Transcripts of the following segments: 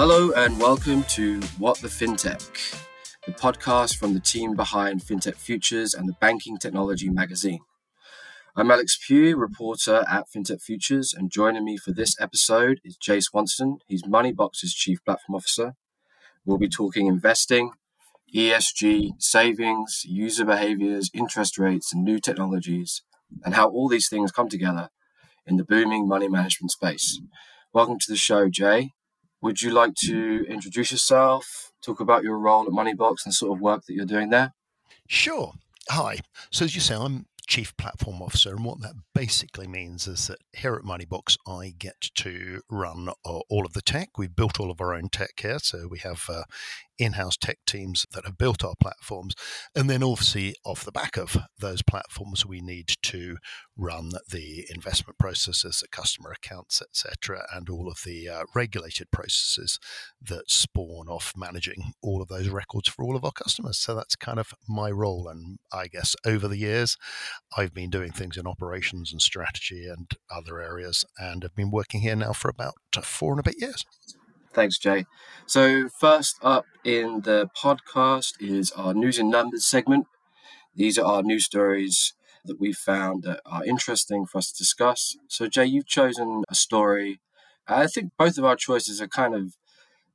Hello and welcome to What the FinTech, the podcast from the team behind FinTech Futures and the Banking Technology magazine. I'm Alex Pugh, reporter at FinTech Futures, and joining me for this episode is Jay Swanson. He's Moneybox's Chief Platform Officer. We'll be talking investing, ESG, savings, user behaviors, interest rates, and new technologies, and how all these things come together in the booming money management space. Welcome to the show, Jay. Would you like to introduce yourself, talk about your role at Moneybox and sort of work that you're doing there? Sure. Hi. So, as you say, I'm Chief Platform Officer. And what that basically means is that here at Moneybox, I get to run all of the tech. We've built all of our own tech here. So we have uh, in house tech teams that have built our platforms. And then, obviously, off the back of those platforms, we need to run the investment processes, the customer accounts, etc., and all of the uh, regulated processes that spawn off managing all of those records for all of our customers. So that's kind of my role. And I guess over the years, I've been doing things in operations and strategy and other areas, and have been working here now for about four and a bit years. Thanks, Jay. So, first up in the podcast is our news and numbers segment. These are our news stories that we found that are interesting for us to discuss. So, Jay, you've chosen a story. I think both of our choices are kind of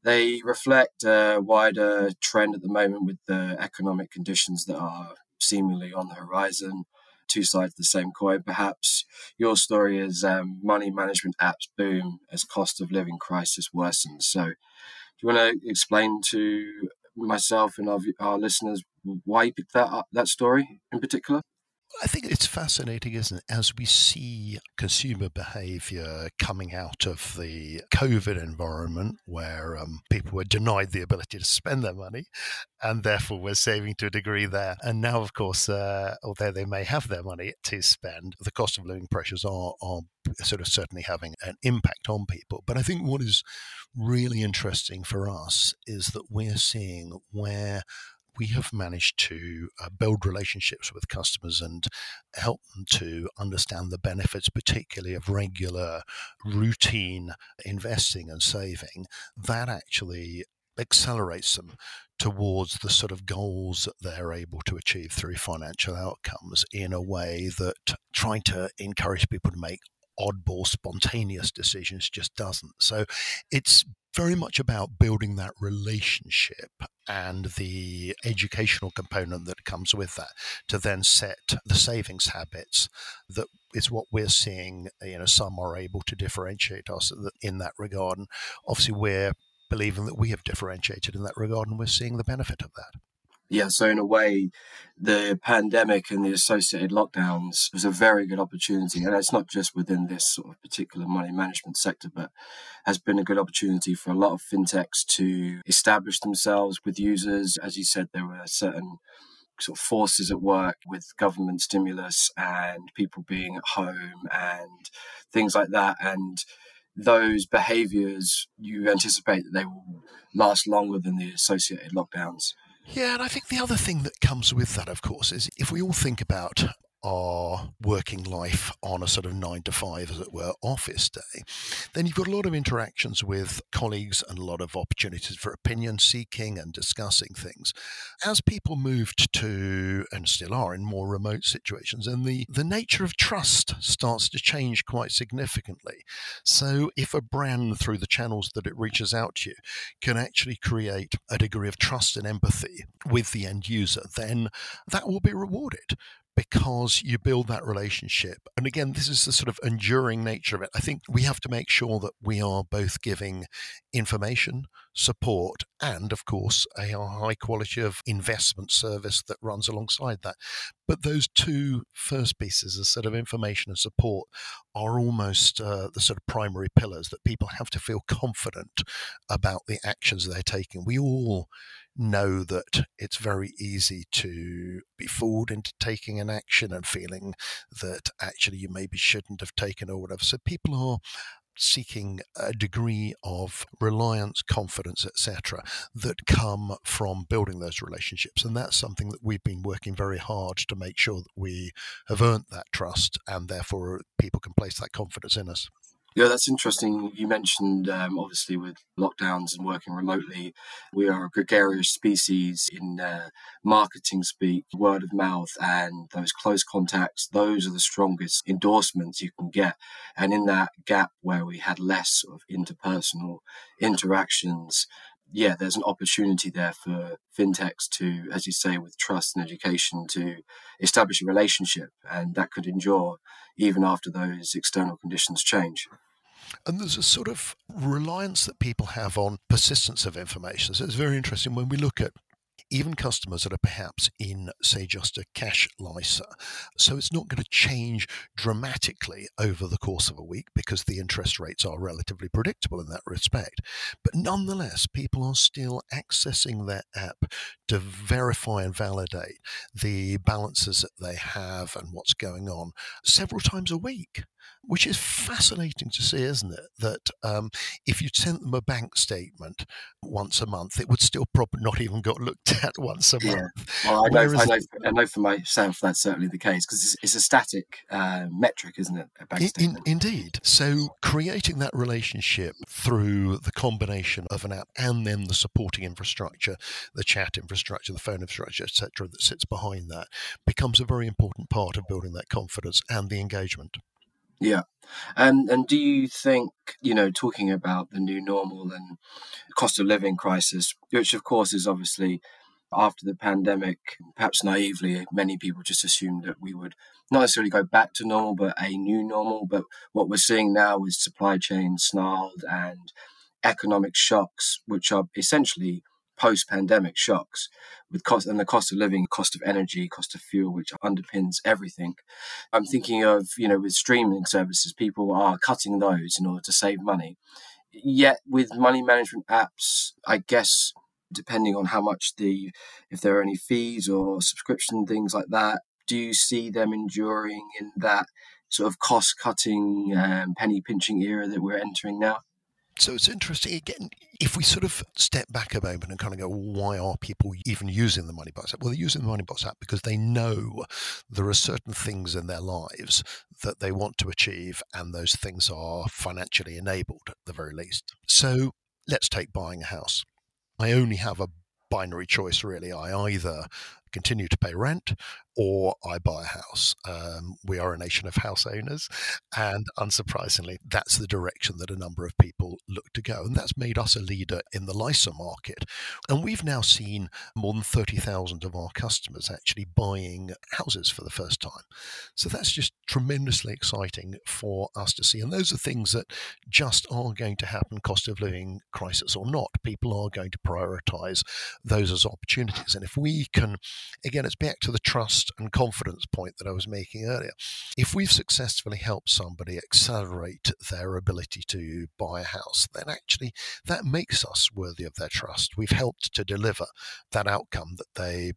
they reflect a wider trend at the moment with the economic conditions that are seemingly on the horizon. Two sides of the same coin. Perhaps your story is um, money management apps boom as cost of living crisis worsens. So, do you want to explain to myself and our, our listeners why you picked that that story in particular? I think it's fascinating, isn't it? As we see consumer behavior coming out of the COVID environment where um, people were denied the ability to spend their money and therefore we're saving to a degree there. And now, of course, uh, although they may have their money to spend, the cost of living pressures are, are sort of certainly having an impact on people. But I think what is really interesting for us is that we're seeing where we have managed to uh, build relationships with customers and help them to understand the benefits, particularly of regular, routine investing and saving. That actually accelerates them towards the sort of goals that they're able to achieve through financial outcomes in a way that trying to encourage people to make oddball, spontaneous decisions just doesn't. So it's very much about building that relationship and the educational component that comes with that to then set the savings habits that is what we're seeing you know some are able to differentiate us in that regard. And obviously we're believing that we have differentiated in that regard and we're seeing the benefit of that yeah, so in a way, the pandemic and the associated lockdowns was a very good opportunity. And it's not just within this sort of particular money management sector, but has been a good opportunity for a lot of fintechs to establish themselves with users. As you said, there were certain sort of forces at work with government stimulus and people being at home and things like that. And those behaviors, you anticipate that they will last longer than the associated lockdowns. Yeah, and I think the other thing that comes with that, of course, is if we all think about our working life on a sort of nine to five, as it were, office day, then you've got a lot of interactions with colleagues and a lot of opportunities for opinion seeking and discussing things. As people moved to, and still are in more remote situations, and the, the nature of trust starts to change quite significantly. So if a brand, through the channels that it reaches out to you, can actually create a degree of trust and empathy with the end user, then that will be rewarded because you build that relationship. And again, this is the sort of enduring nature of it. I think we have to make sure that we are both giving information, support, and of course, a high quality of investment service that runs alongside that. But those two first pieces, a sort of information and support, are almost uh, the sort of primary pillars that people have to feel confident about the actions they're taking. We all know that it's very easy to be fooled into taking an action and feeling that actually you maybe shouldn't have taken or whatever. So people are seeking a degree of reliance, confidence, etc., that come from building those relationships. And that's something that we've been working very hard to make sure that we have earned that trust and therefore people can place that confidence in us. Yeah, that's interesting. You mentioned, um, obviously, with lockdowns and working remotely, we are a gregarious species in uh, marketing speak, word of mouth, and those close contacts. Those are the strongest endorsements you can get. And in that gap where we had less of interpersonal interactions, yeah, there's an opportunity there for fintechs to, as you say, with trust and education, to establish a relationship, and that could endure even after those external conditions change. And there's a sort of reliance that people have on persistence of information. So it's very interesting when we look at even customers that are perhaps in, say, just a cash LISA. So it's not going to change dramatically over the course of a week because the interest rates are relatively predictable in that respect. But nonetheless, people are still accessing their app to verify and validate the balances that they have and what's going on several times a week which is fascinating to see, isn't it? That um, if you sent them a bank statement once a month, it would still probably not even got looked at once a Yeah. month. Well, I know, Whereas I know, I know for myself that's certainly the case because it's, it's a static uh, metric, isn't it? A bank In, in, indeed. So creating that relationship through the combination of an app and then the supporting infrastructure, the chat infrastructure, the phone infrastructure, etc., that sits behind that, becomes a very important part of building that confidence and the engagement. Yeah. And and do you think, you know, talking about the new normal and cost of living crisis, which of course is obviously after the pandemic, perhaps naively, many people just assumed that we would not necessarily go back to normal, but a new normal. But what we're seeing now is supply chains snarled and economic shocks, which are essentially post-pandemic shocks with cost and the cost of living cost of energy cost of fuel which underpins everything. I'm thinking of you know with streaming services people are cutting those in order to save money. Yet with money management apps i guess depending on how much the if there are any fees or subscription things like that do you see them enduring in that sort of cost cutting um, penny pinching era that we're entering now So it's interesting again. If we sort of step back a moment and kind of go, why are people even using the Moneybox app? Well, they're using the Moneybox app because they know there are certain things in their lives that they want to achieve, and those things are financially enabled at the very least. So let's take buying a house. I only have a binary choice, really. I either continue to pay rent or I buy a house. Um, we are a nation of house owners, and unsurprisingly, that's the direction that a number of people look to go. And that's made us a leader in the LISA market. And we've now seen more than 30,000 of our customers actually buying houses for the first time. So that's just tremendously exciting for us to see. And those are things that just are going to happen, cost of living crisis or not. People are going to prioritize those as opportunities. And if we can, again, it's back to the trust and confidence point that I was making earlier. If we've successfully helped somebody accelerate their ability to buy a house, then actually that makes us worthy of their trust. We've helped to deliver that outcome that they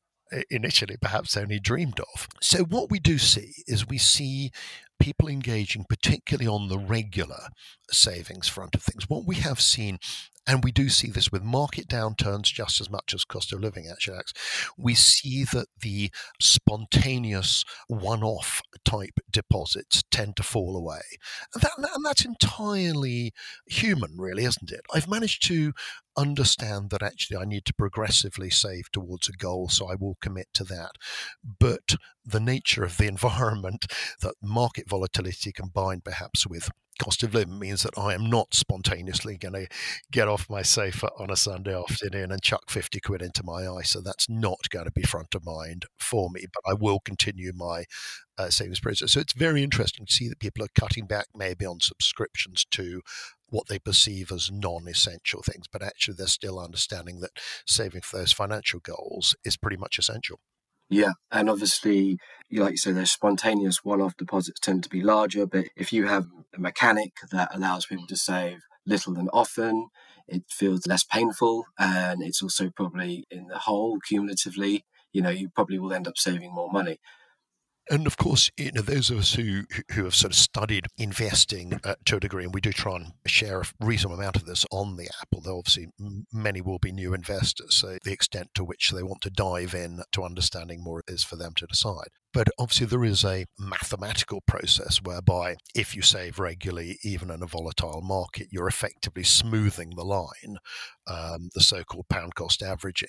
initially perhaps only dreamed of. So, what we do see is we see people engaging, particularly on the regular savings front of things. What we have seen and we do see this with market downturns just as much as cost of living actually we see that the spontaneous one-off type deposits tend to fall away. And, that, and that's entirely human really isn't it? I've managed to understand that actually I need to progressively save towards a goal, so I will commit to that. But the nature of the environment, that market volatility combined perhaps with cost of living means that I am not spontaneously going to get off my sofa on a Sunday afternoon and chuck 50 quid into my ISA. So that's not going to be front of mind for me, but I will continue my uh, savings process. So it's very interesting to see that people are cutting back maybe on subscriptions to what they perceive as non essential things, but actually they're still understanding that saving for those financial goals is pretty much essential. Yeah, and obviously, like you say, those spontaneous one-off deposits tend to be larger. But if you have a mechanic that allows people to save little and often, it feels less painful, and it's also probably in the whole cumulatively, you know, you probably will end up saving more money. And of course, you know, those of us who who have sort of studied investing uh, to a degree, and we do try and share a reasonable amount of this on the app, although obviously many will be new investors. So the extent to which they want to dive in to understanding more is for them to decide. But obviously, there is a mathematical process whereby if you save regularly, even in a volatile market, you're effectively smoothing the line, um, the so called pound cost averaging.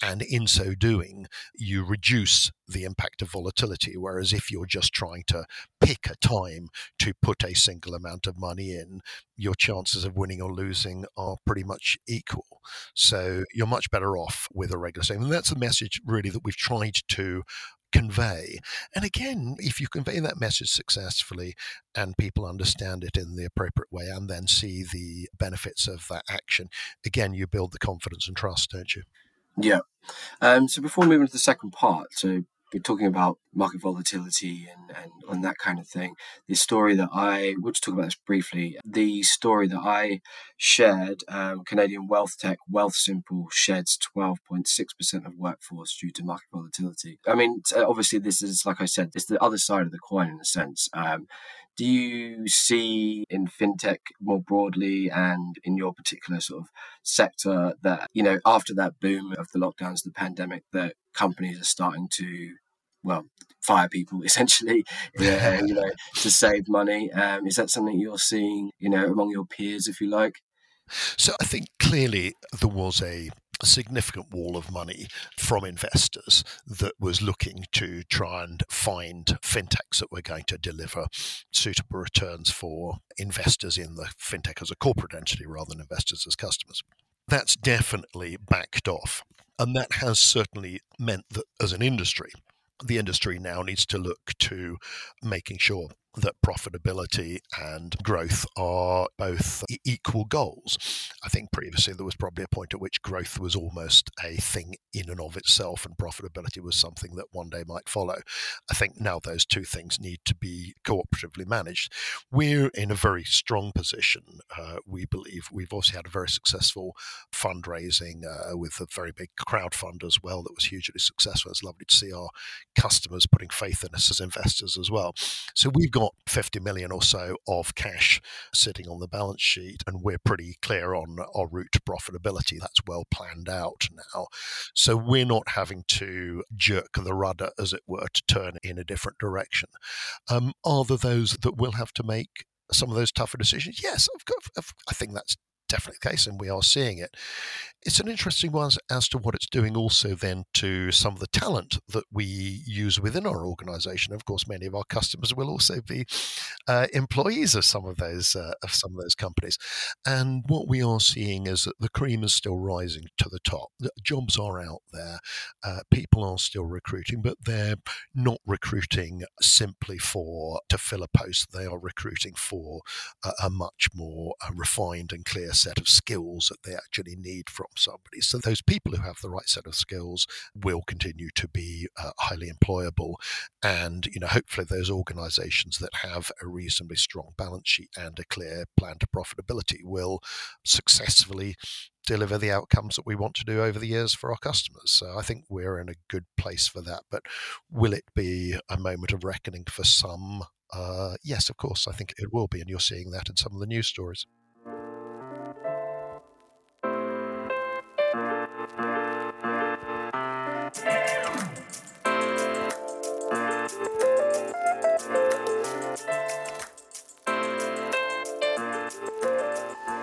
And in so doing, you reduce the impact of volatility. Whereas if you're just trying to pick a time to put a single amount of money in, your chances of winning or losing are pretty much equal. So you're much better off with a regular saving. And that's the message really that we've tried to convey. And again, if you convey that message successfully and people understand it in the appropriate way and then see the benefits of that action, again, you build the confidence and trust, don't you? Yeah. Um, so before moving to the second part, so we're talking about market volatility and, and, and that kind of thing. The story that I, we'll just talk about this briefly. The story that I shared, um, Canadian wealth tech, Wealthsimple sheds 12.6% of workforce due to market volatility. I mean, obviously, this is, like I said, it's the other side of the coin in a sense. Um, do you see in fintech more broadly and in your particular sort of sector that, you know, after that boom of the lockdowns, the pandemic, that companies are starting to well, fire people essentially, uh, you know, to save money. Um, is that something you're seeing, you know, among your peers, if you like? So I think clearly there was a a significant wall of money from investors that was looking to try and find fintechs that were going to deliver suitable returns for investors in the fintech as a corporate entity rather than investors as customers. That's definitely backed off. And that has certainly meant that as an industry, the industry now needs to look to making sure that profitability and growth are both equal goals. I think previously there was probably a point at which growth was almost a thing in and of itself, and profitability was something that one day might follow. I think now those two things need to be cooperatively managed. We're in a very strong position. Uh, we believe we've also had a very successful fundraising uh, with a very big crowd fund as well that was hugely successful. It's lovely to see our customers putting faith in us as investors as well. So we've got got 50 million or so of cash sitting on the balance sheet, and we're pretty clear on our route to profitability. That's well planned out now. So we're not having to jerk the rudder, as it were, to turn in a different direction. Um, are there those that will have to make some of those tougher decisions? Yes, I think that's definitely the case, and we are seeing it. It's an interesting one as to what it's doing also then to some of the talent that we use within our organization. Of course, many of our customers will also be uh, employees of some of those uh, of some of those companies. And what we are seeing is that the cream is still rising to the top. Jobs are out there. Uh, people are still recruiting, but they're not recruiting simply for to fill a post. They are recruiting for a, a much more uh, refined and clear set of skills that they actually need from somebody. So those people who have the right set of skills will continue to be uh, highly employable, and you know hopefully those organisations that have a reasonably strong balance sheet and a clear plan to profitability will successfully deliver the outcomes that we want to do over the years for our customers. So I think we're in a good place for that. But will it be a moment of reckoning for some? Uh, yes, of course, I think it will be, and you're seeing that in some of the news stories.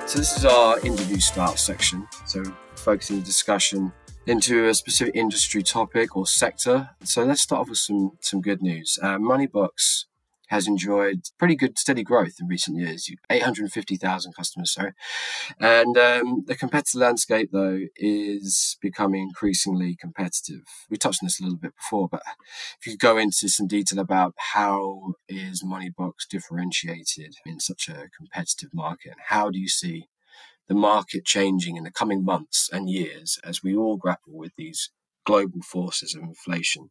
So this is our interview style section. So focusing the discussion into a specific industry topic or sector. So let's start off with some some good news. Uh, Moneybox has enjoyed pretty good steady growth in recent years 850,000 customers sorry. And um, the competitive landscape though is becoming increasingly competitive. We touched on this a little bit before but if you could go into some detail about how is moneybox differentiated in such a competitive market and how do you see the market changing in the coming months and years as we all grapple with these global forces of inflation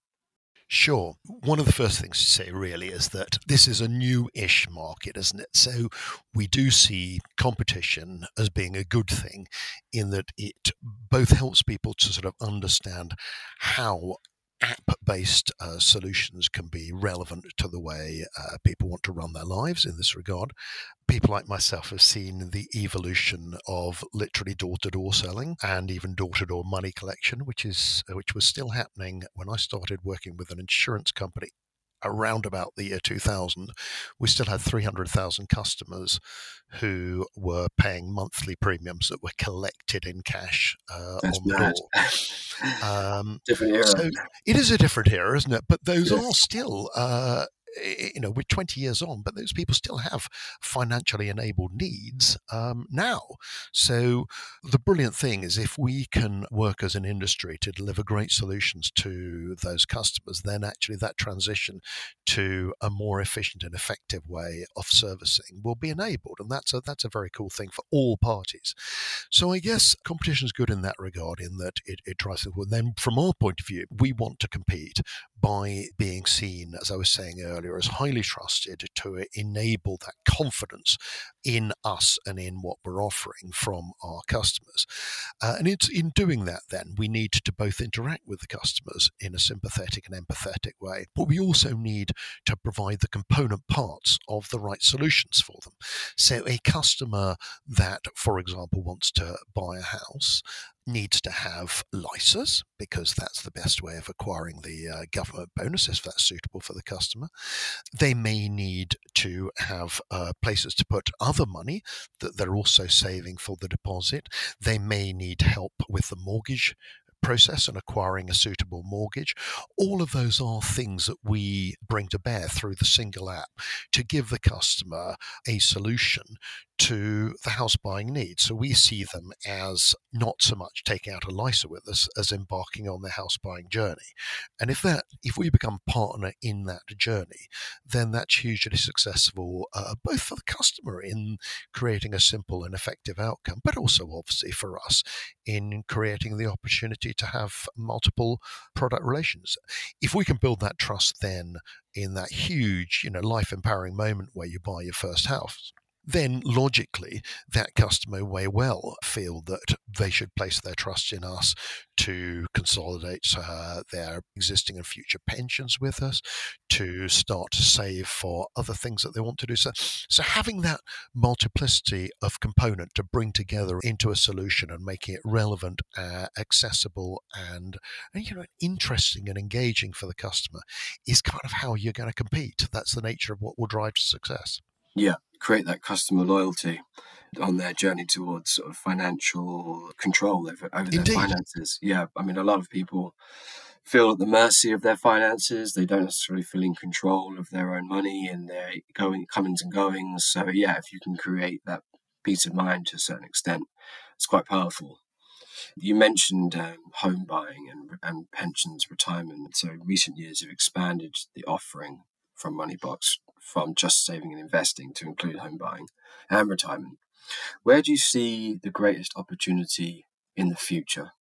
Sure. One of the first things to say really is that this is a new ish market, isn't it? So we do see competition as being a good thing in that it both helps people to sort of understand how app based uh, solutions can be relevant to the way uh, people want to run their lives in this regard. People like myself have seen the evolution of literally door to door selling and even door to door money collection, which is uh, which was still happening when I started working with an insurance company around about the year 2000, we still had 300,000 customers who were paying monthly premiums that were collected in cash uh, on mad. the door. Um, Different era. so it is a different era, isn't it? But those Yes. are still, uh, you know, we're 20 years on, but those people still have financially enabled needs um, now. So the brilliant thing is if we can work as an industry to deliver great solutions to those customers, then actually that transition to a more efficient and effective way of servicing will be enabled. And that's a, that's a very cool thing for all parties. So I guess competition is good in that regard, in that it, it tries to. Well, then, from our point of view, we want to compete by being seen, as I was saying earlier, as highly trusted to enable that confidence in us and in what we're offering from our customers. Uh, and it's in doing that, then, we need to both interact with the customers in a sympathetic and empathetic way, but we also need to provide the component parts of the right solutions for them. So, a customer that, for example, wants to buy a house needs to have LISAs because that's the best way of acquiring the uh, government bonus if that's suitable for the customer. They may need to have uh, places to put other money that they're also saving for the deposit. They may need help with the mortgage process and acquiring a suitable mortgage. All of those are things that we bring to bear through the single app to give the customer a solution to the house buying needs. So we see them as not so much taking out a LISA with us as embarking on their house buying journey. And if that if we become partner in that journey, then that's hugely successful uh, both for the customer in creating a simple and effective outcome, but also obviously for us in creating the opportunity to have multiple product relations. If we can build that trust then in that huge, you know, life empowering moment where you buy your first house, then logically that customer may well feel that they should place their trust in us to consolidate uh, their existing and future pensions with us, to start to save for other things that they want to do. So, so having that multiplicity of component to bring together into a solution and making it relevant, uh, accessible, and, and you know interesting and engaging for the customer is kind of how you're going to compete. That's the nature of what will drive success. Yeah, create that customer loyalty on their journey towards sort of financial control over, over their finances. Yeah, I mean, a lot of people feel at the mercy of their finances. They don't necessarily feel in control of their own money and their going comings and goings. So yeah, if you can create that peace of mind to a certain extent, it's quite powerful. You mentioned um, home buying and, and pensions, retirement. So in recent years, have expanded the offering from Moneybox from just saving and investing to include home buying and retirement. Where do you see the greatest opportunity in the future?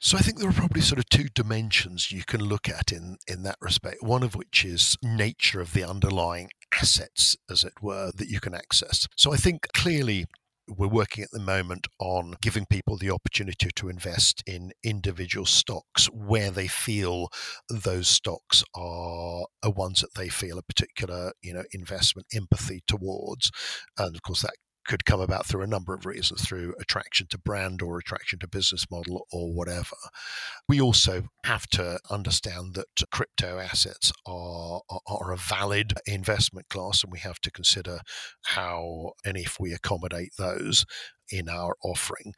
So I think there are probably sort of two dimensions you can look at in in that respect. One of which is nature of the underlying assets, as it were, that you can access. So I think clearly we're working at the moment on giving people the opportunity to invest in individual stocks where they feel those stocks are, ones that they feel a particular you know investment empathy towards. And of course that could come about through a number of reasons through attraction to brand or attraction to business model or whatever. We also have to understand that crypto assets are, are, a valid investment class and we have to consider how and if we accommodate those in our offering.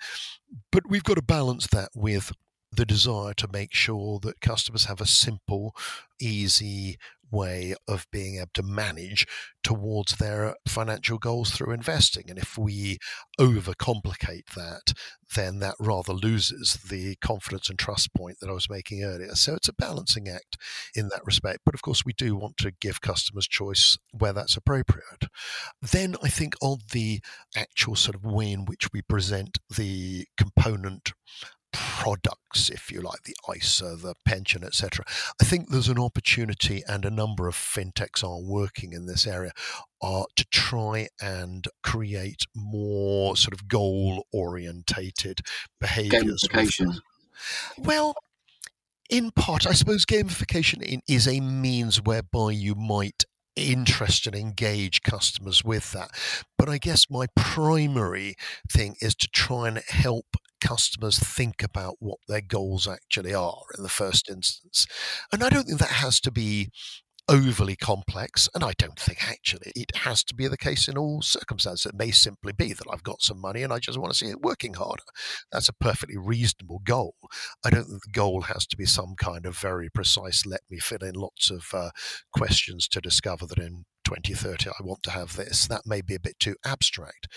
But we've got to balance that with the desire to make sure that customers have a simple, easy way of being able to manage towards their financial goals through investing. And if we overcomplicate that, then that rather loses the confidence and trust point that I was making earlier. So it's a balancing act in that respect. But of course, we do want to give customers choice where that's appropriate. Then I think on the actual sort of way in which we present the component products, if you like, the ISA, the pension, etc. I think there's an opportunity, and a number of fintechs are working in this area, are to try and create more sort of goal orientated behaviors. Gamification. Well, in part, I suppose gamification is a means whereby you might interest and engage customers with that. But I guess my primary thing is to try and help customers think about what their goals actually are in the first instance. And I don't think that has to be overly complex. And I don't think actually it has to be the case in all circumstances. It may simply be that I've got some money and I just want to see it working harder. That's a perfectly reasonable goal. I don't think the goal has to be some kind of very precise, let me fill in lots of uh, questions to discover that in 2030 I want to have this. That may be a bit too abstract.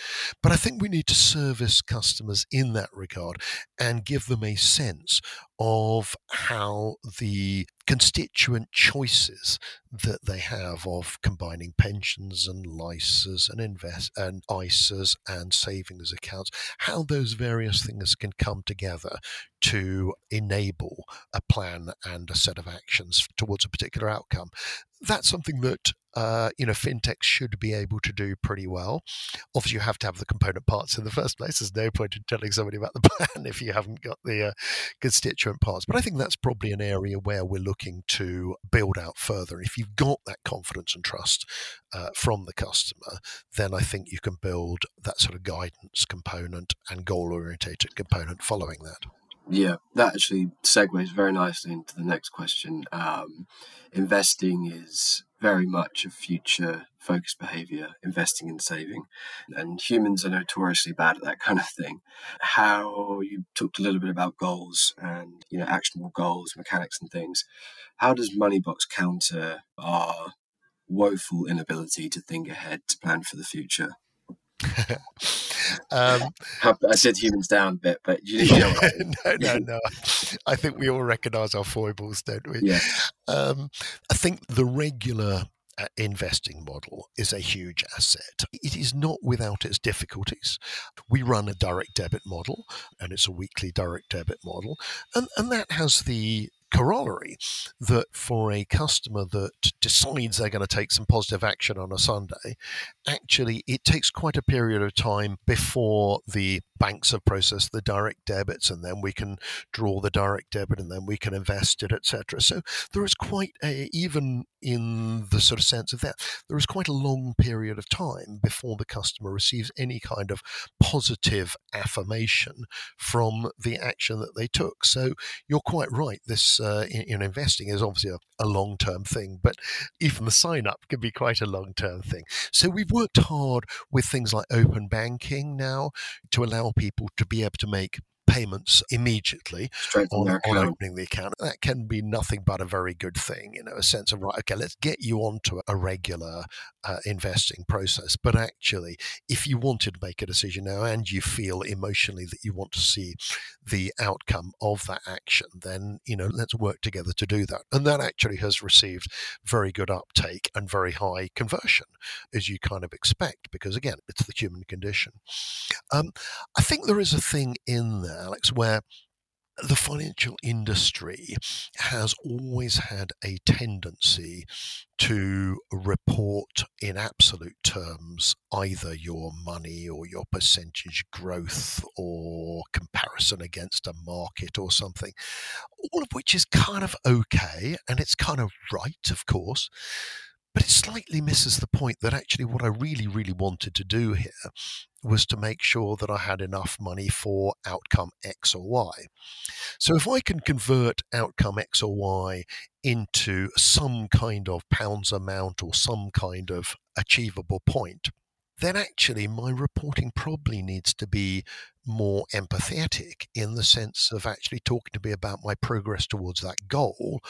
But I think we need to service customers in that regard and give them a sense of how the constituent choices that they have of combining pensions and LISAs and invest and ISAs and savings accounts, how those various things can come together to enable a plan and a set of actions towards a particular outcome. That's something that uh, you know, fintech should be able to do pretty well. Obviously, you have to have the component parts in the first place. There's no point in telling somebody about the plan if you haven't got the uh, constituent parts. But I think that's probably an area where we're looking to build out further. If you've got that confidence and trust uh, from the customer, then I think you can build that sort of guidance component and goal orientated component following that. Yeah, that actually segues very nicely into the next question. Um, investing is very much a future focused behavior, investing and saving. And humans are notoriously bad at that kind of thing. How you talked a little bit about goals and, you know, actionable goals, mechanics and things. How does Moneybox counter our woeful inability to think ahead, to plan for the future? um, I said humans down a bit, but you, know, no, no, no. I think we all recognise our foibles, don't we? Yeah. Um, I think the regular uh, investing model is a huge asset. It is not without its difficulties. We run a direct debit model, and it's a weekly direct debit model, and, and that has the corollary that for a customer that decides they're going to take some positive action on a Sunday, actually it takes quite a period of time before the banks have processed the direct debits and then we can draw the direct debit and then we can invest it, etc. So there is quite a, even in the sort of sense of that, there is quite a long period of time before the customer receives any kind of positive affirmation from the action that they took. So you're quite right. This uh, in, in, investing is obviously a, a long term thing, but even the sign up can be quite a long term thing. So we've worked hard with things like open banking now to allow people to be able to make payments immediately on, on, opening the account. That can be nothing but a very good thing, you know, a sense of, right, okay, let's get you onto a regular uh, investing process. But actually, if you wanted to make a decision now and you feel emotionally that you want to see the outcome of that action, then, you know, let's work together to do that. And that actually has received very good uptake and very high conversion, as you kind of expect, because again, it's the human condition. Um, I think there is a thing in there Alex, where the financial industry has always had a tendency to report in absolute terms either your money or your percentage growth or comparison against a market or something, all of which is kind of okay and it's kind of right, of course. But it slightly misses the point that actually what I really, really wanted to do here was to make sure that I had enough money for outcome X or Y. So if I can convert outcome X or Y into some kind of pounds amount or some kind of achievable point, then actually my reporting probably needs to be more empathetic in the sense of actually talking to me about my progress towards that goal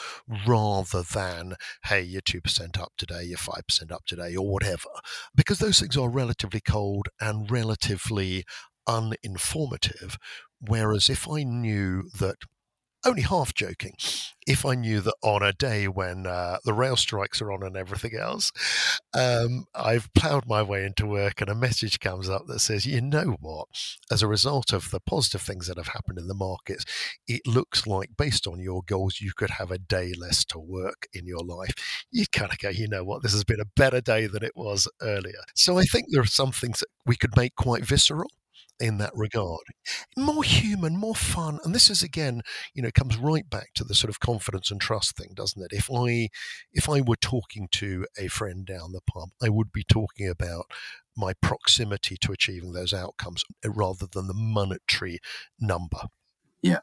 rather than, hey, you're 2% up today, you're 5% up today, or whatever. Because those things are relatively cold and relatively uninformative. Whereas if I knew that only half joking. If I knew that on a day when uh, the rail strikes are on and everything else, um, I've ploughed my way into work and a message comes up that says, you know what, as a result of the positive things that have happened in the markets, it looks like based on your goals, you could have a day less to work in your life. You kind of go, you know what, this has been a better day than it was earlier. So I think there are some things that we could make quite visceral in that regard. More human, more fun. And this is again, you know, comes right back to the sort of confidence and trust thing, doesn't it? If I if I were talking to a friend down the pub, I would be talking about my proximity to achieving those outcomes uh, rather than the monetary number. Yeah.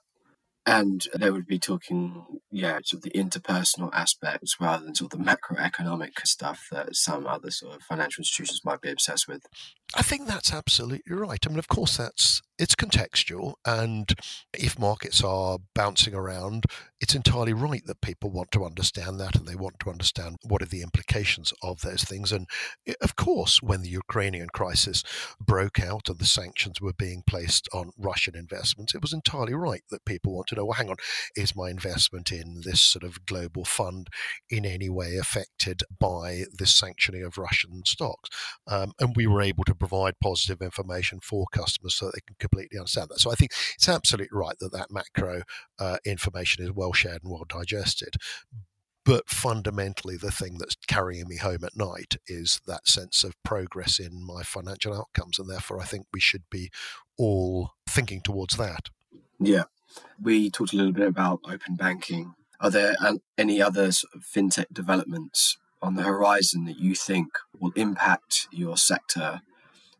And they would be talking, yeah, sort of the interpersonal aspects rather than sort of the macroeconomic stuff that some other sort of financial institutions might be obsessed with. I think that's absolutely right. I mean, of course, that's it's contextual, and if markets are bouncing around, it's entirely right that people want to understand that, and they want to understand what are the implications of those things. And eh, of course, when the Ukrainian crisis broke out and the sanctions were being placed on Russian investments, it was entirely right that people want to know, well, hang on, is my investment in this sort of global fund in any way affected by this sanctioning of Russian stocks? Um, and we were able to provide positive information for customers so that they can completely understand that. So I think it's absolutely right that that macro uh, information is well shared and well digested. But fundamentally, the thing that's carrying me home at night is that sense of progress in my financial outcomes. And therefore, I think we should be all thinking towards that. Yeah. We talked a little bit about open banking. Are there any other sort of fintech developments on the horizon that you think will impact your sector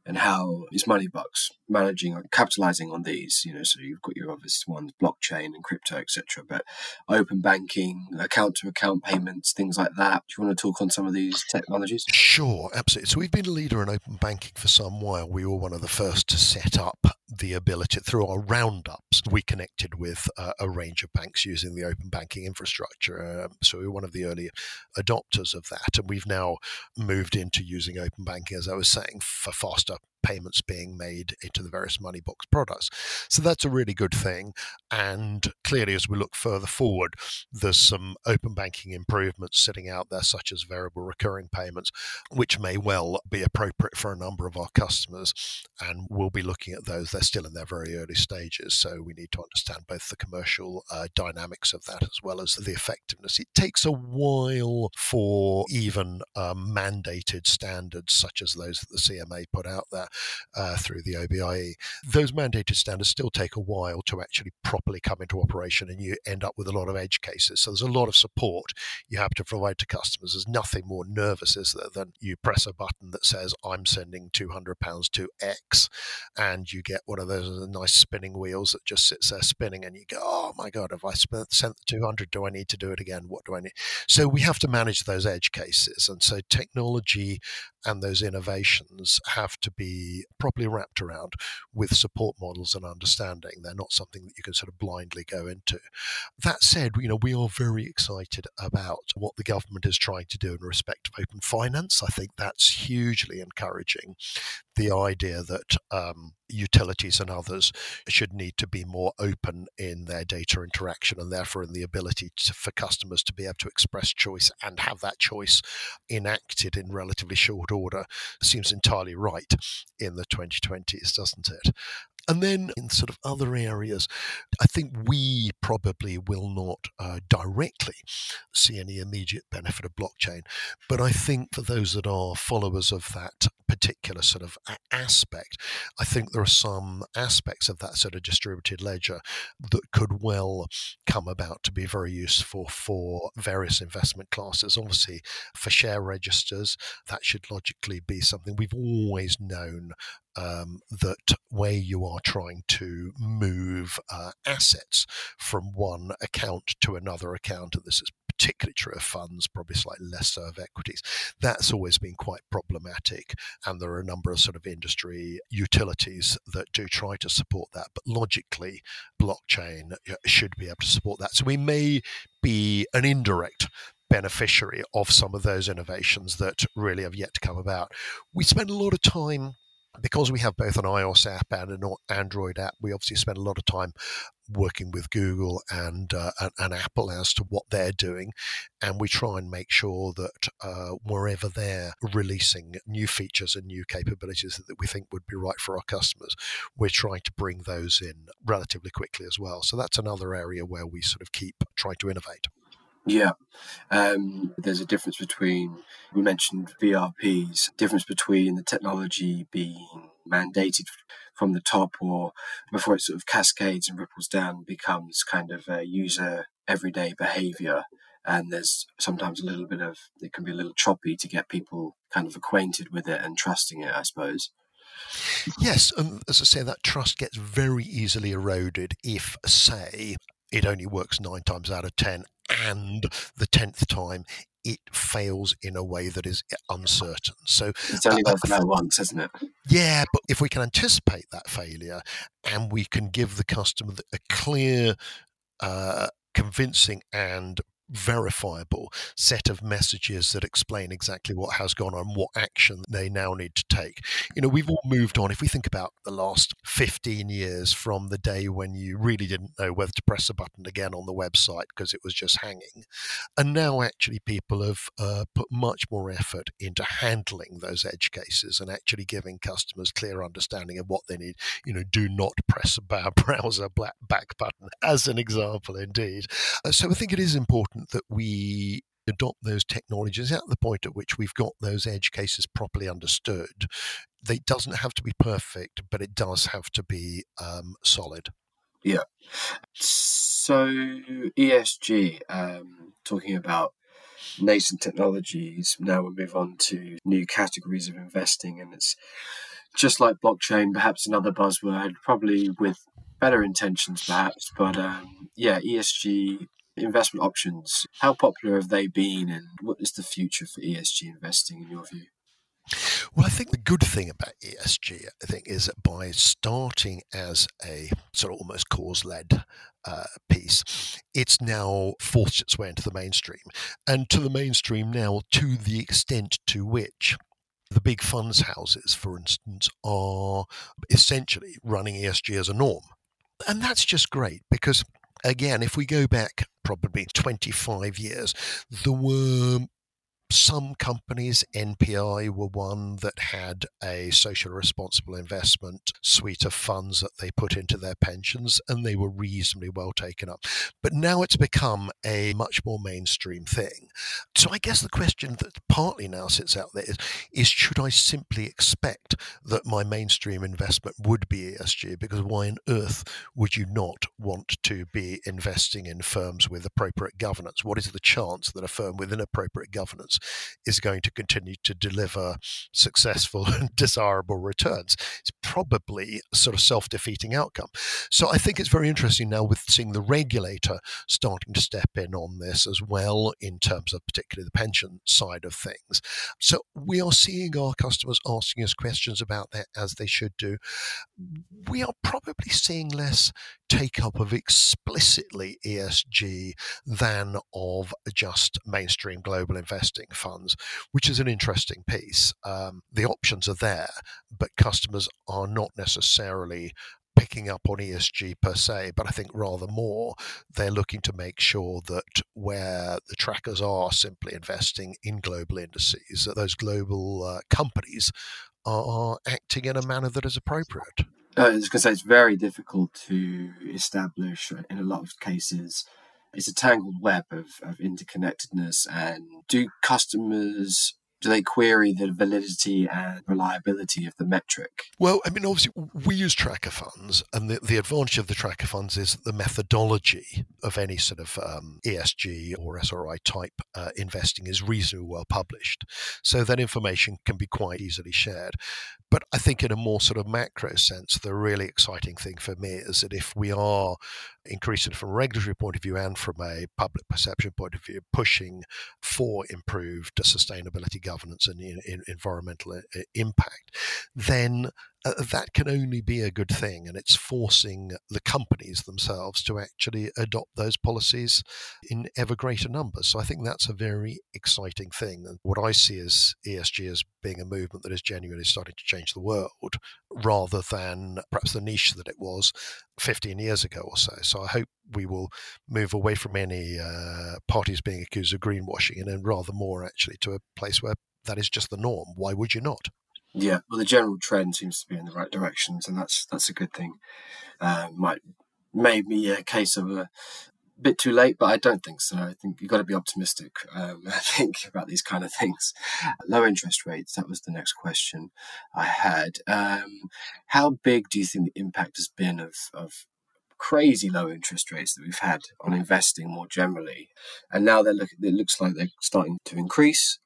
and how is Moneybox managing or capitalizing on these? You know, so you've got your obvious ones, blockchain and crypto, etc. But open banking, account to account payments, things like that. Do you want to talk on some of these technologies? Sure, absolutely. So we've been a leader in open banking for some while. We were one of the first to set up the ability through our roundups. We connected with uh, a range of banks using the open banking infrastructure. Um, so we were one of the early adopters of that, and we've now moved into using open banking, as I was saying, for faster payments being made into the various Moneybox products. So that's a really good thing. And clearly, as we look further forward, there's some open banking improvements sitting out there, such as variable recurring payments, which may well be appropriate for a number of our customers. And we'll be looking at those. They're still in their very early stages. So we need to understand both the commercial uh, dynamics of that as well as the effectiveness. It takes a while for even um, mandated standards, such as those that the CMA put out there, uh, through the OBIE. Those mandated standards still take a while to actually properly come into operation, and you end up with a lot of edge cases. So there's a lot of support you have to provide to customers. There's nothing more nervous, is there, than you press a button that says, I'm sending £200 to X, and you get one of those nice spinning wheels that just sits there spinning, and you go, oh my God, have I spent, sent the 200 do I need to do it again? What do I need? So we have to manage those edge cases. And so technology and those innovations have to be properly wrapped around with support models and understanding. They're not something that you can sort of blindly go into. That said, you know, we are very excited about what the government is trying to do in respect of open finance. I think that's hugely encouraging. The idea that um, utilities and others should need to be more open in their data interaction and therefore in the ability to, for customers to be able to express choice and have that choice enacted in relatively short order seems entirely right in the 2020s, doesn't it? And then in sort of other areas, I think we probably will not uh, directly see any immediate benefit of blockchain. But I think for those that are followers of that particular sort of aspect, I think there are some aspects of that sort of distributed ledger that could well come about to be very useful for various investment classes. Obviously, for share registers, that should logically be something we've always known um, that where you are trying to move uh, assets from one account to another account, and this is particularly true of funds, probably slightly less so of equities. That's always been quite problematic. And there are a number of sort of industry utilities that do try to support that. But logically, blockchain uh, should be able to support that. So we may be an indirect beneficiary of some of those innovations that really have yet to come about. We spend a lot of time because we have both an iOS app and an Android app, we obviously spend a lot of time working with Google and, uh, and, and Apple as to what they're doing, and we try and make sure that uh, wherever they're releasing new features and new capabilities that we think would be right for our customers, we're trying to bring those in relatively quickly as well. So that's another area where we sort of keep trying to innovate. Yeah. Um, there's a difference between, we mentioned VRPs, difference between the technology being mandated from the top or before it sort of cascades and ripples down becomes kind of a user everyday behavior and there's sometimes a little bit of it can be a little choppy to get people kind of acquainted with it and trusting it i suppose yes and as i say that trust gets very easily eroded if say it only works nine times out of ten and the tenth time it fails in a way that is uncertain. So it's only uh, that once, isn't it? Yeah, but if we can anticipate that failure and we can give the customer a clear, uh, convincing, and verifiable set of messages that explain exactly what has gone on, what action they now need to take. You know, we've all moved on. If we think about the last 15 years from the day when you really didn't know whether to press a button again on the website because it was just hanging, and now actually people have uh, put much more effort into handling those edge cases and actually giving customers clear understanding of what they need. You know, do not press a browser back button, as an example, indeed. Uh, so I think it is important important that we adopt those technologies at the point at which we've got those edge cases properly understood. They doesn't have to be perfect, but it does have to be um, solid. Yeah. So ESG, um, talking about nascent technologies. Now we'll move on to new categories of investing, and it's just like blockchain, perhaps another buzzword, probably with better intentions, perhaps. But um, yeah, ESG investment options, how popular have they been and what is the future for ESG investing in your view? Well, I think the good thing about ESG, I think, is that by starting as a sort of almost cause led uh, piece, it's now forced its way into the mainstream. And to the mainstream now, to the extent to which the big funds houses, for instance, are essentially running ESG as a norm. And that's just great because again, if we go back probably 25 years, there were some companies, NPI were one that had a social responsible investment suite of funds that they put into their pensions, and they were reasonably well taken up. But now it's become a much more mainstream thing. So I guess the question that partly now sits out there is, is should I simply expect that my mainstream investment would be ESG? Because why on earth would you not want to be investing in firms with appropriate governance? What is the chance that a firm with inappropriate governance is going to continue to deliver successful and desirable returns. It's probably a sort of self defeating outcome. So I think it's very interesting now with seeing the regulator starting to step in on this as well, in terms of particularly the pension side of things. So we are seeing our customers asking us questions about that as they should do. We are probably seeing less take up of explicitly ESG than of just mainstream global investing funds, which is an interesting piece. Um, the options are there, but customers are not necessarily picking up on ESG per se, but I think rather more they're looking to make sure that where the trackers are simply investing in global indices, that those global uh, companies are acting in a manner that is appropriate. Uh, I was going to say it's very difficult to establish in a lot of cases. It's a tangled web of, of interconnectedness. And do customers do they query the validity and reliability of the metric? Well, I mean, obviously, we use tracker funds, and the, the advantage of the tracker funds is the methodology of any sort of um, ESG or SRI type uh, investing is reasonably well published. So that information can be quite easily shared. But I think, in a more sort of macro sense, the really exciting thing for me is that if we are increasing from a regulatory point of view and from a public perception point of view, pushing for improved sustainability governance and in, in environmental uh, impact, then uh, that can only be a good thing. And it's forcing the companies themselves to actually adopt those policies in ever greater numbers. So I think that's a very exciting thing. And what I see as ESG as being a movement that is genuinely starting to change the world rather than perhaps the niche that it was 15 years ago or so. So I hope we will move away from any uh, parties being accused of greenwashing and then rather more actually to a place where that is just the norm. Why would you not? Yeah, well, the general trend seems to be in the right directions, and that's that's a good thing. Uh, might maybe a case of a bit too late, but I don't think so. I think you've got to be optimistic, um, I think, about these kind of things. Low interest rates, that was the next question I had. Um, how big do you think the impact has been of, of crazy low interest rates that we've had on investing more generally? And now they're look, it looks like they're starting to increase.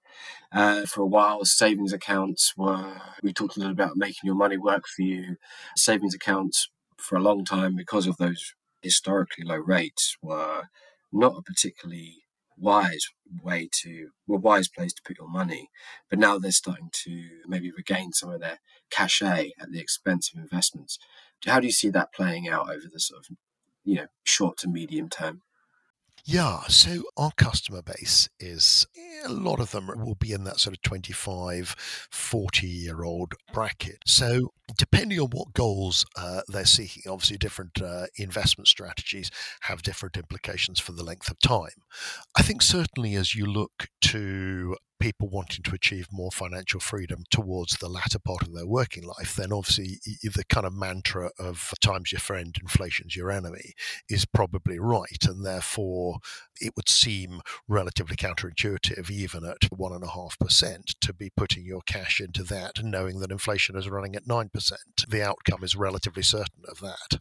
Uh, for a while, savings accounts were, we talked a little about making your money work for you. Savings accounts for a long time, because of those historically low rates were not a particularly wise way to a wise place to put your money. But now they're starting to maybe regain some of their cachet at the expense of investments. How do you see that playing out over the sort of you know short to medium term yeah, so our customer base is a lot of them will be in that sort of 25, 40 year old bracket. So, depending on what goals uh, they're seeking, obviously, different uh, investment strategies have different implications for the length of time. I think certainly as you look to people wanting to achieve more financial freedom towards the latter part of their working life, then obviously the kind of mantra of time's your friend, inflation's your enemy is probably right. And therefore, it would seem relatively counterintuitive, even at 1.5%, to be putting your cash into that, knowing that inflation is running at 9%. The outcome is relatively certain of that.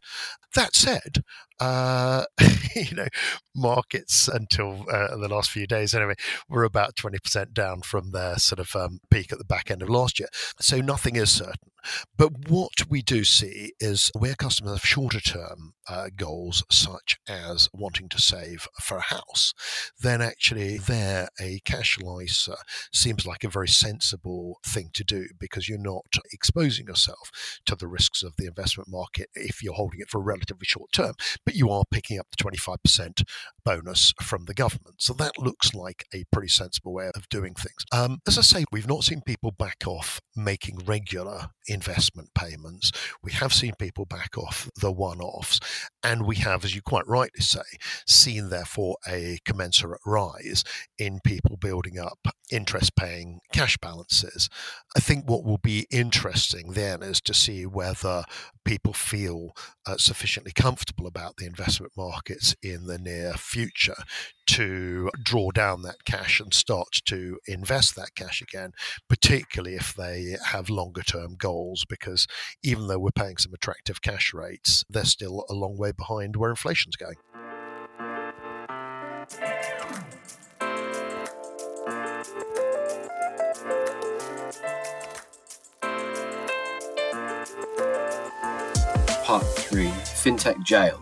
That said, uh, you know, markets until uh, the last few days, anyway, were about 20% down from their sort of um, peak at the back end of last year. So nothing is certain. But what we do see is where customers have shorter term uh, goals, such as wanting to save for a house, then actually there a cash ISA seems like a very sensible thing to do because you're not exposing yourself to the risks of the investment market if you're holding it for a relatively short term, but you are picking up the 25% bonus from the government. So that looks like a pretty sensible way of doing things. Um, as I say, we've not seen people back off making regular investment payments. We have seen people back off the one offs. And we have, as you quite rightly say, seen therefore a commensurate rise in people building up interest paying cash balances. I think what will be interesting then is to see whether people feel uh, sufficiently comfortable about the investment markets in the near future to draw down that cash and start to invest that cash again, particularly if they have longer term goals, because even though we're paying some attractive cash rates, they're still a long way behind where inflation's going. Part 3 FinTech Jail.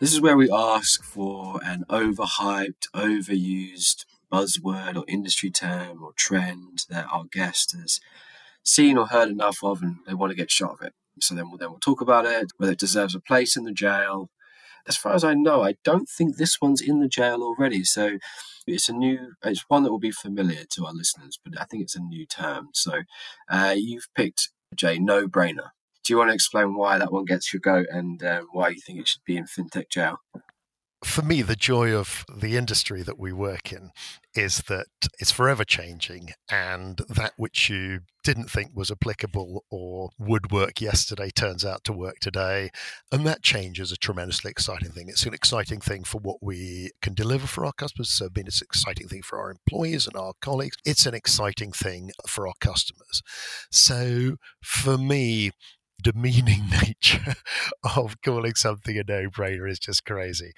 This is where we ask for an overhyped, overused buzzword or industry term or trend that our guest has seen or heard enough of and they want to get shot of it. So then we'll, then we'll talk about it, whether it deserves a place in the jail. As far as I know, I don't think this one's in the jail already. So it's a new, it's one that will be familiar to our listeners, but I think it's a new term. So uh, you've picked, Jay, no brainer. Do you want to explain why that one gets your goat and uh, why you think it should be in fintech jail? For me, the joy of the industry that we work in is that it's forever changing, and that which you didn't think was applicable or would work yesterday turns out to work today. And that change is a tremendously exciting thing. It's an exciting thing for what we can deliver for our customers. So, it's an exciting thing for our employees and our colleagues. It's an exciting thing for our customers. So, for me, demeaning nature of calling something a no-brainer is just crazy.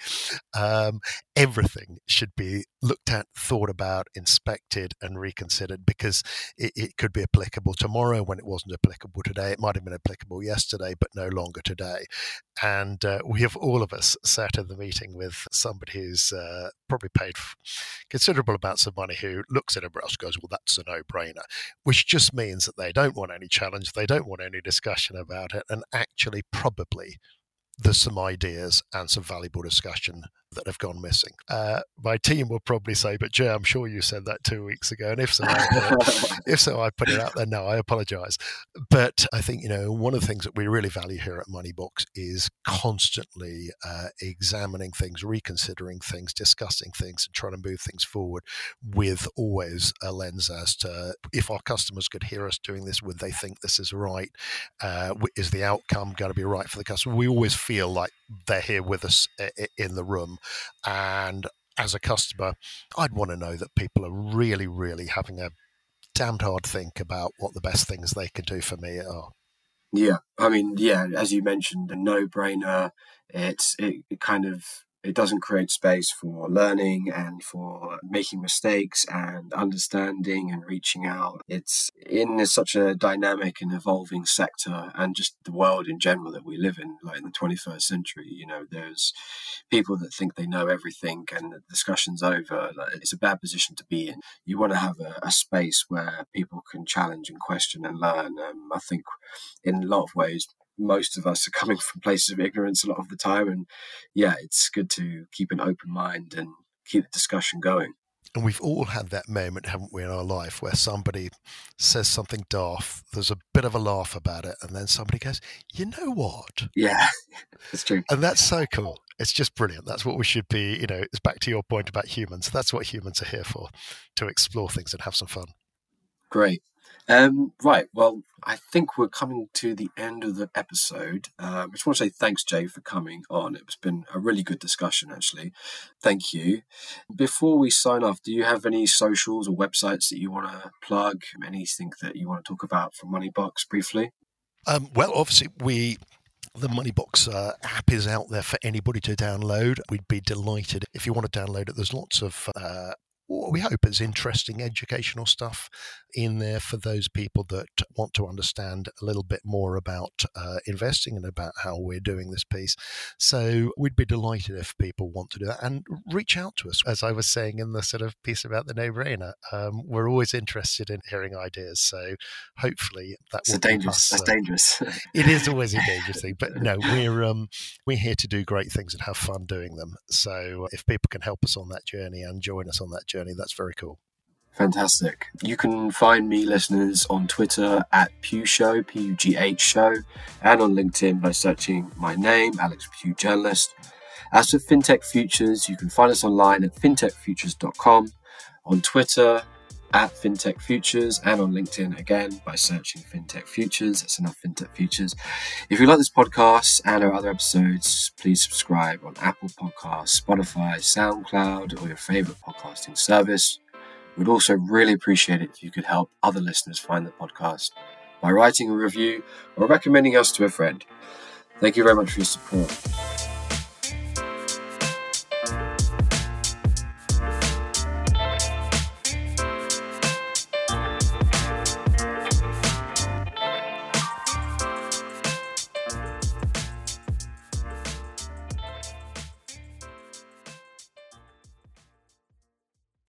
Um, everything should be looked at, thought about, inspected, and reconsidered because it, it, could be applicable tomorrow when it wasn't applicable today. It might have been applicable yesterday, but no longer today. And uh, we have all of us sat in the meeting with somebody who's uh, probably paid considerable amounts of money who looks at a browser goes, well, that's a no-brainer, which just means that they don't want any challenge, they don't want any discussion about it, and actually probably there's some ideas and some valuable discussion that have gone missing. Uh, my team will probably say, "But Jay, I'm sure you said that two weeks ago." And if so, if so, I put it out there. No, I apologise. But I think you know one of the things that we really value here at Moneybox is constantly uh, examining things, reconsidering things, discussing things, and trying to move things forward with always a lens as to if our customers could hear us doing this, would they think this is right? Uh, is the outcome going to be right for the customer? We always feel like they're here with us in the room And as a customer, I'd want to know that people are really, really having a damned hard think about what the best things they can do for me are. Yeah, I mean, yeah, as you mentioned, a no-brainer. It's it, it kind of it doesn't create space for learning and for making mistakes and understanding and reaching out. It's in such a dynamic and evolving sector and just the world in general that we live in, like in the 21st century. You know, there's people that think they know everything and the discussion's over. It's a bad position to be in. You want to have a, a space where people can challenge and question and learn. Um, I think in a lot of ways, most of us are coming from places of ignorance a lot of the time. And yeah, it's good to keep an open mind and keep the discussion going. And we've all had that moment, haven't we, in our life where somebody says something daft, there's a bit of a laugh about it, and then somebody goes, You know what? Yeah, that's true. And that's so cool. It's just brilliant. That's what we should be, you know, it's back to your point about humans. That's what humans are here for, to explore things and have some fun. Great. Um, right. Well, I think we're coming to the end of the episode. Um, I just want to say thanks, Jay, for coming on. It's been a really good discussion, actually. Thank you. Before we sign off, do you have any socials or websites that you want to plug? Anything that you want to talk about from Moneybox briefly? Um, well, obviously, we the Moneybox uh, app is out there for anybody to download. We'd be delighted if you want to download it. There's lots of uh, we hope is interesting educational stuff in there for those people that want to understand a little bit more about uh, investing and about how we're doing this piece. So we'd be delighted if people want to do that and reach out to us. As I was saying in the sort of piece about the no-brainer, um, we're always interested in hearing ideas. So hopefully that will dangerous. Us, That's uh, dangerous. it is always a dangerous thing, but no, we're um, we're here to do great things and have fun doing them. So if people can help us on that journey and join us on that journey journey. That's very cool. Fantastic. You can find me, listeners, on Twitter at Pugh Show, P U G H Show, and on LinkedIn by searching my name, Alex Pugh Journalist. As for FinTech Futures, you can find us online at fintechfutures.com, on Twitter at FinTech Futures, and on LinkedIn again by searching FinTech Futures. That's enough FinTech Futures. If you like this podcast and our other episodes, please subscribe on Apple Podcasts, Spotify, SoundCloud, or your favorite podcasting service. We'd also really appreciate it if you could help other listeners find the podcast by writing a review or recommending us to a friend. Thank you very much for your support.